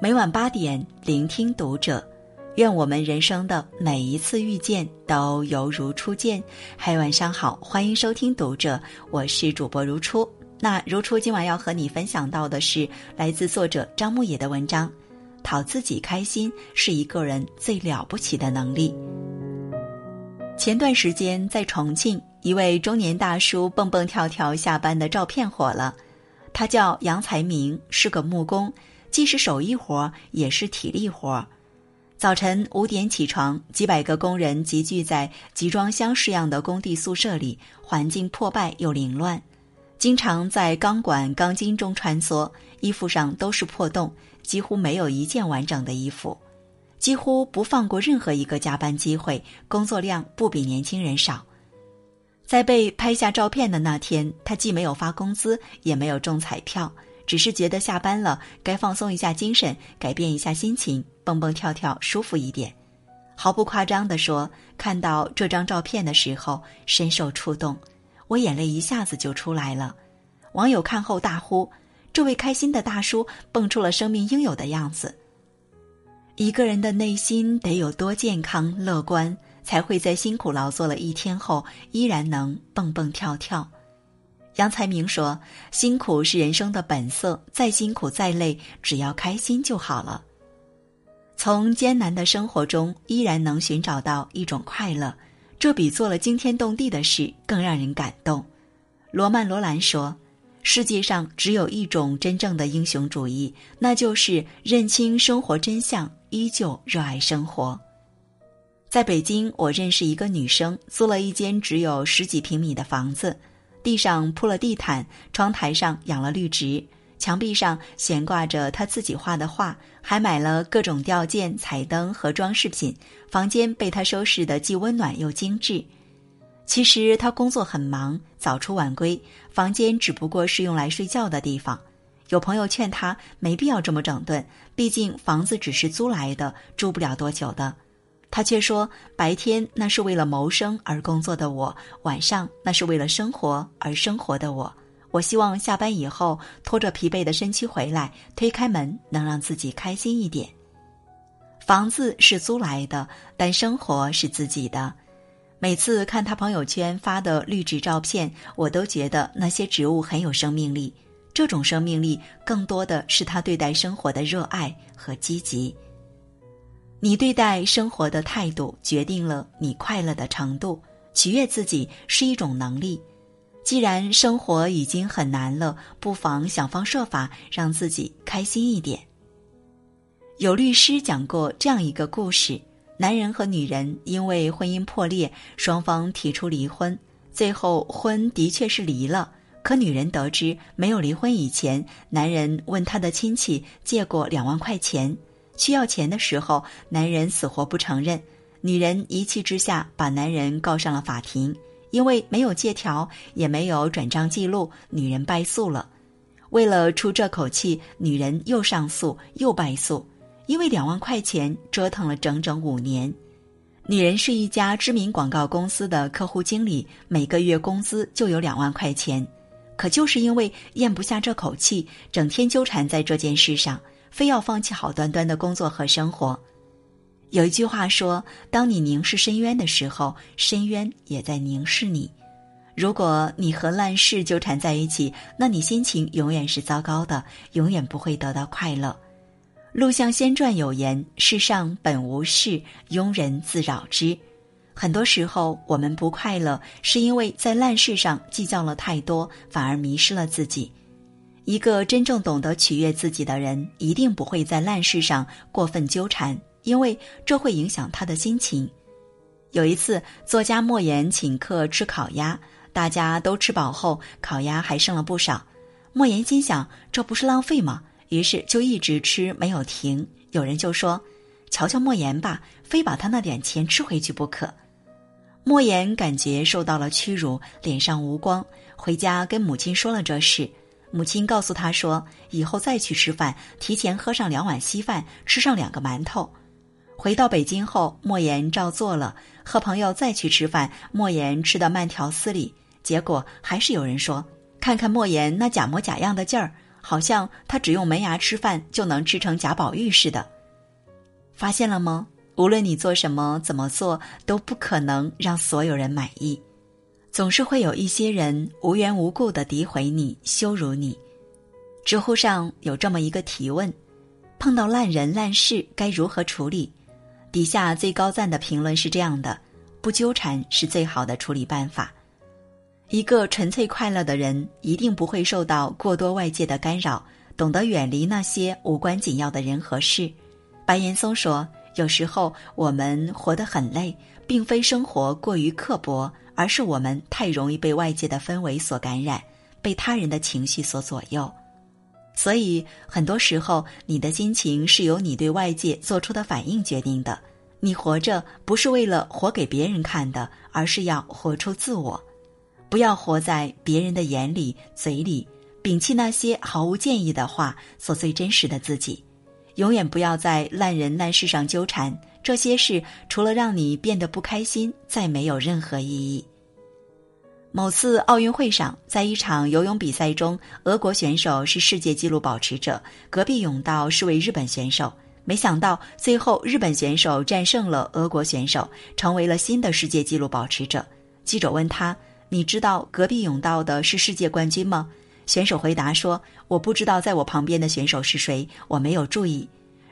每晚八点，聆听读者。愿我们人生的每一次遇见都犹如初见。嗨，晚上好，欢迎收听读者，我是主播如初。那如初今晚要和你分享到的是来自作者张牧野的文章：讨自己开心是一个人最了不起的能力。前段时间在重庆，一位中年大叔蹦蹦跳跳下班的照片火了。他叫杨才明，是个木工。既是手艺活，也是体力活。早晨五点起床，几百个工人集聚在集装箱式样的工地宿舍里，环境破败又凌乱，经常在钢管、钢筋中穿梭，衣服上都是破洞，几乎没有一件完整的衣服，几乎不放过任何一个加班机会，工作量不比年轻人少。在被拍下照片的那天，他既没有发工资，也没有中彩票。只是觉得下班了，该放松一下精神，改变一下心情，蹦蹦跳跳，舒服一点。毫不夸张地说，看到这张照片的时候，深受触动，我眼泪一下子就出来了。网友看后大呼：“这位开心的大叔蹦出了生命应有的样子。”一个人的内心得有多健康乐观，才会在辛苦劳作了一天后，依然能蹦蹦跳跳。杨才明说：“辛苦是人生的本色，再辛苦再累，只要开心就好了。从艰难的生活中依然能寻找到一种快乐，这比做了惊天动地的事更让人感动。”罗曼·罗兰说：“世界上只有一种真正的英雄主义，那就是认清生活真相，依旧热爱生活。”在北京，我认识一个女生，租了一间只有十几平米的房子。地上铺了地毯，窗台上养了绿植，墙壁上悬挂着他自己画的画，还买了各种吊件、彩灯和装饰品。房间被他收拾的既温暖又精致。其实他工作很忙，早出晚归，房间只不过是用来睡觉的地方。有朋友劝他没必要这么整顿，毕竟房子只是租来的，住不了多久的。他却说：“白天那是为了谋生而工作的我，晚上那是为了生活而生活的我。我希望下班以后拖着疲惫的身躯回来，推开门能让自己开心一点。房子是租来的，但生活是自己的。每次看他朋友圈发的绿植照片，我都觉得那些植物很有生命力。这种生命力更多的是他对待生活的热爱和积极。”你对待生活的态度，决定了你快乐的程度。取悦自己是一种能力。既然生活已经很难了，不妨想方设法让自己开心一点。有律师讲过这样一个故事：男人和女人因为婚姻破裂，双方提出离婚，最后婚的确是离了。可女人得知没有离婚以前，男人问他的亲戚借过两万块钱。需要钱的时候，男人死活不承认，女人一气之下把男人告上了法庭。因为没有借条，也没有转账记录，女人败诉了。为了出这口气，女人又上诉又败诉，因为两万块钱折腾了整整五年。女人是一家知名广告公司的客户经理，每个月工资就有两万块钱，可就是因为咽不下这口气，整天纠缠在这件事上。非要放弃好端端的工作和生活。有一句话说：“当你凝视深渊的时候，深渊也在凝视你。”如果你和烂事纠缠在一起，那你心情永远是糟糕的，永远不会得到快乐。《陆象仙传》有言：“世上本无事，庸人自扰之。”很多时候，我们不快乐，是因为在烂事上计较了太多，反而迷失了自己。一个真正懂得取悦自己的人，一定不会在烂事上过分纠缠，因为这会影响他的心情。有一次，作家莫言请客吃烤鸭，大家都吃饱后，烤鸭还剩了不少。莫言心想，这不是浪费吗？于是就一直吃，没有停。有人就说：“瞧瞧莫言吧，非把他那点钱吃回去不可。”莫言感觉受到了屈辱，脸上无光，回家跟母亲说了这事。母亲告诉他说：“以后再去吃饭，提前喝上两碗稀饭，吃上两个馒头。”回到北京后，莫言照做了。和朋友再去吃饭，莫言吃得慢条斯理。结果还是有人说：“看看莫言那假模假样的劲儿，好像他只用门牙吃饭就能吃成贾宝玉似的。发现了吗？无论你做什么、怎么做，都不可能让所有人满意。总是会有一些人无缘无故的诋毁你、羞辱你。知乎上有这么一个提问：碰到烂人烂事该如何处理？底下最高赞的评论是这样的：不纠缠是最好的处理办法。一个纯粹快乐的人，一定不会受到过多外界的干扰，懂得远离那些无关紧要的人和事。白岩松说：“有时候我们活得很累，并非生活过于刻薄，而是我们太容易被外界的氛围所感染，被他人的情绪所左右。所以，很多时候，你的心情是由你对外界做出的反应决定的。你活着不是为了活给别人看的，而是要活出自我。”不要活在别人的眼里、嘴里，摒弃那些毫无建议的话，做最真实的自己。永远不要在烂人烂事上纠缠，这些事除了让你变得不开心，再没有任何意义。某次奥运会上，在一场游泳比赛中，俄国选手是世界纪录保持者，隔壁泳道是位日本选手。没想到最后日本选手战胜了俄国选手，成为了新的世界纪录保持者。记者问他。你知道隔壁泳道的是世界冠军吗？选手回答说：“我不知道在我旁边的选手是谁，我没有注意。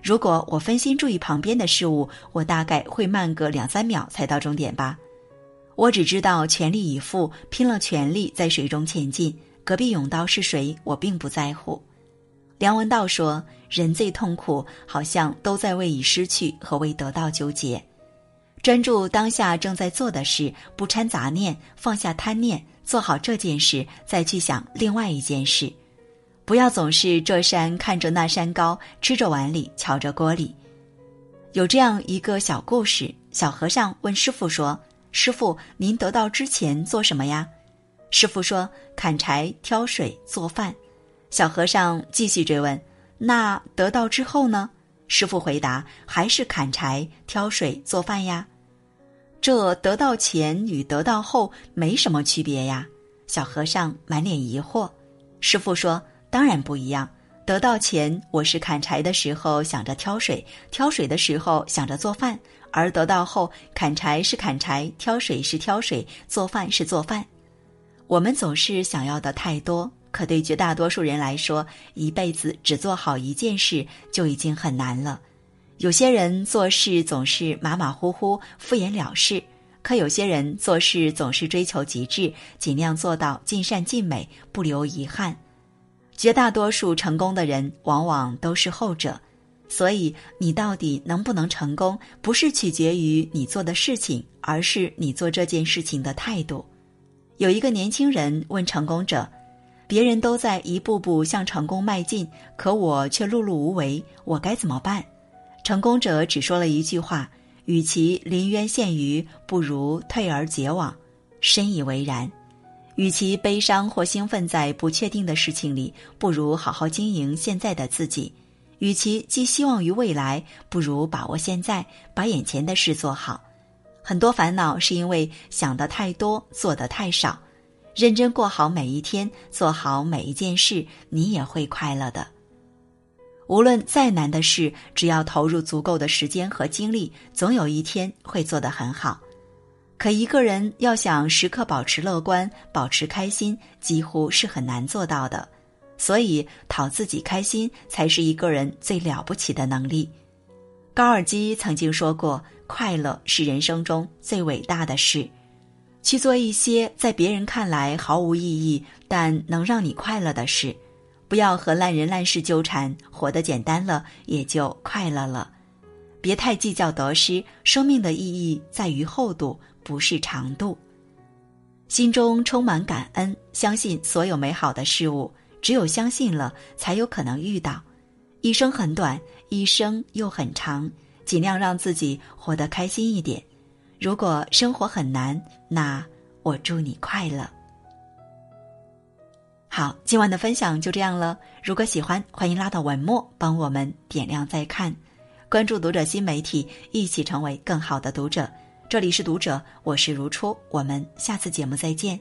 如果我分心注意旁边的事物，我大概会慢个两三秒才到终点吧。我只知道全力以赴，拼了全力在水中前进。隔壁泳道是谁，我并不在乎。”梁文道说：“人最痛苦，好像都在为已失去和未得到纠结。”专注当下正在做的事，不掺杂念，放下贪念，做好这件事，再去想另外一件事。不要总是这山看着那山高，吃着碗里瞧着锅里。有这样一个小故事：小和尚问师傅说：“师傅，您得道之前做什么呀？”师傅说：“砍柴、挑水、做饭。”小和尚继续追问：“那得道之后呢？”师傅回答：“还是砍柴、挑水、做饭呀。”这得到前与得到后没什么区别呀？小和尚满脸疑惑。师傅说：“当然不一样。得到钱，我是砍柴的时候想着挑水，挑水的时候想着做饭；而得到后，砍柴是砍柴，挑水是挑水，做饭是做饭。我们总是想要的太多，可对绝大多数人来说，一辈子只做好一件事就已经很难了。”有些人做事总是马马虎虎、敷衍了事，可有些人做事总是追求极致，尽量做到尽善尽美，不留遗憾。绝大多数成功的人往往都是后者，所以你到底能不能成功，不是取决于你做的事情，而是你做这件事情的态度。有一个年轻人问成功者：“别人都在一步步向成功迈进，可我却碌碌无为，我该怎么办？”成功者只说了一句话：“与其临渊羡鱼，不如退而结网。”深以为然。与其悲伤或兴奋在不确定的事情里，不如好好经营现在的自己。与其寄希望于未来，不如把握现在，把眼前的事做好。很多烦恼是因为想的太多，做的太少。认真过好每一天，做好每一件事，你也会快乐的。无论再难的事，只要投入足够的时间和精力，总有一天会做得很好。可一个人要想时刻保持乐观、保持开心，几乎是很难做到的。所以，讨自己开心才是一个人最了不起的能力。高尔基曾经说过：“快乐是人生中最伟大的事。”去做一些在别人看来毫无意义，但能让你快乐的事。不要和烂人烂事纠缠，活得简单了，也就快乐了。别太计较得失，生命的意义在于厚度，不是长度。心中充满感恩，相信所有美好的事物。只有相信了，才有可能遇到。一生很短，一生又很长，尽量让自己活得开心一点。如果生活很难，那我祝你快乐。好，今晚的分享就这样了。如果喜欢，欢迎拉到文末帮我们点亮再看，关注读者新媒体，一起成为更好的读者。这里是读者，我是如初，我们下次节目再见。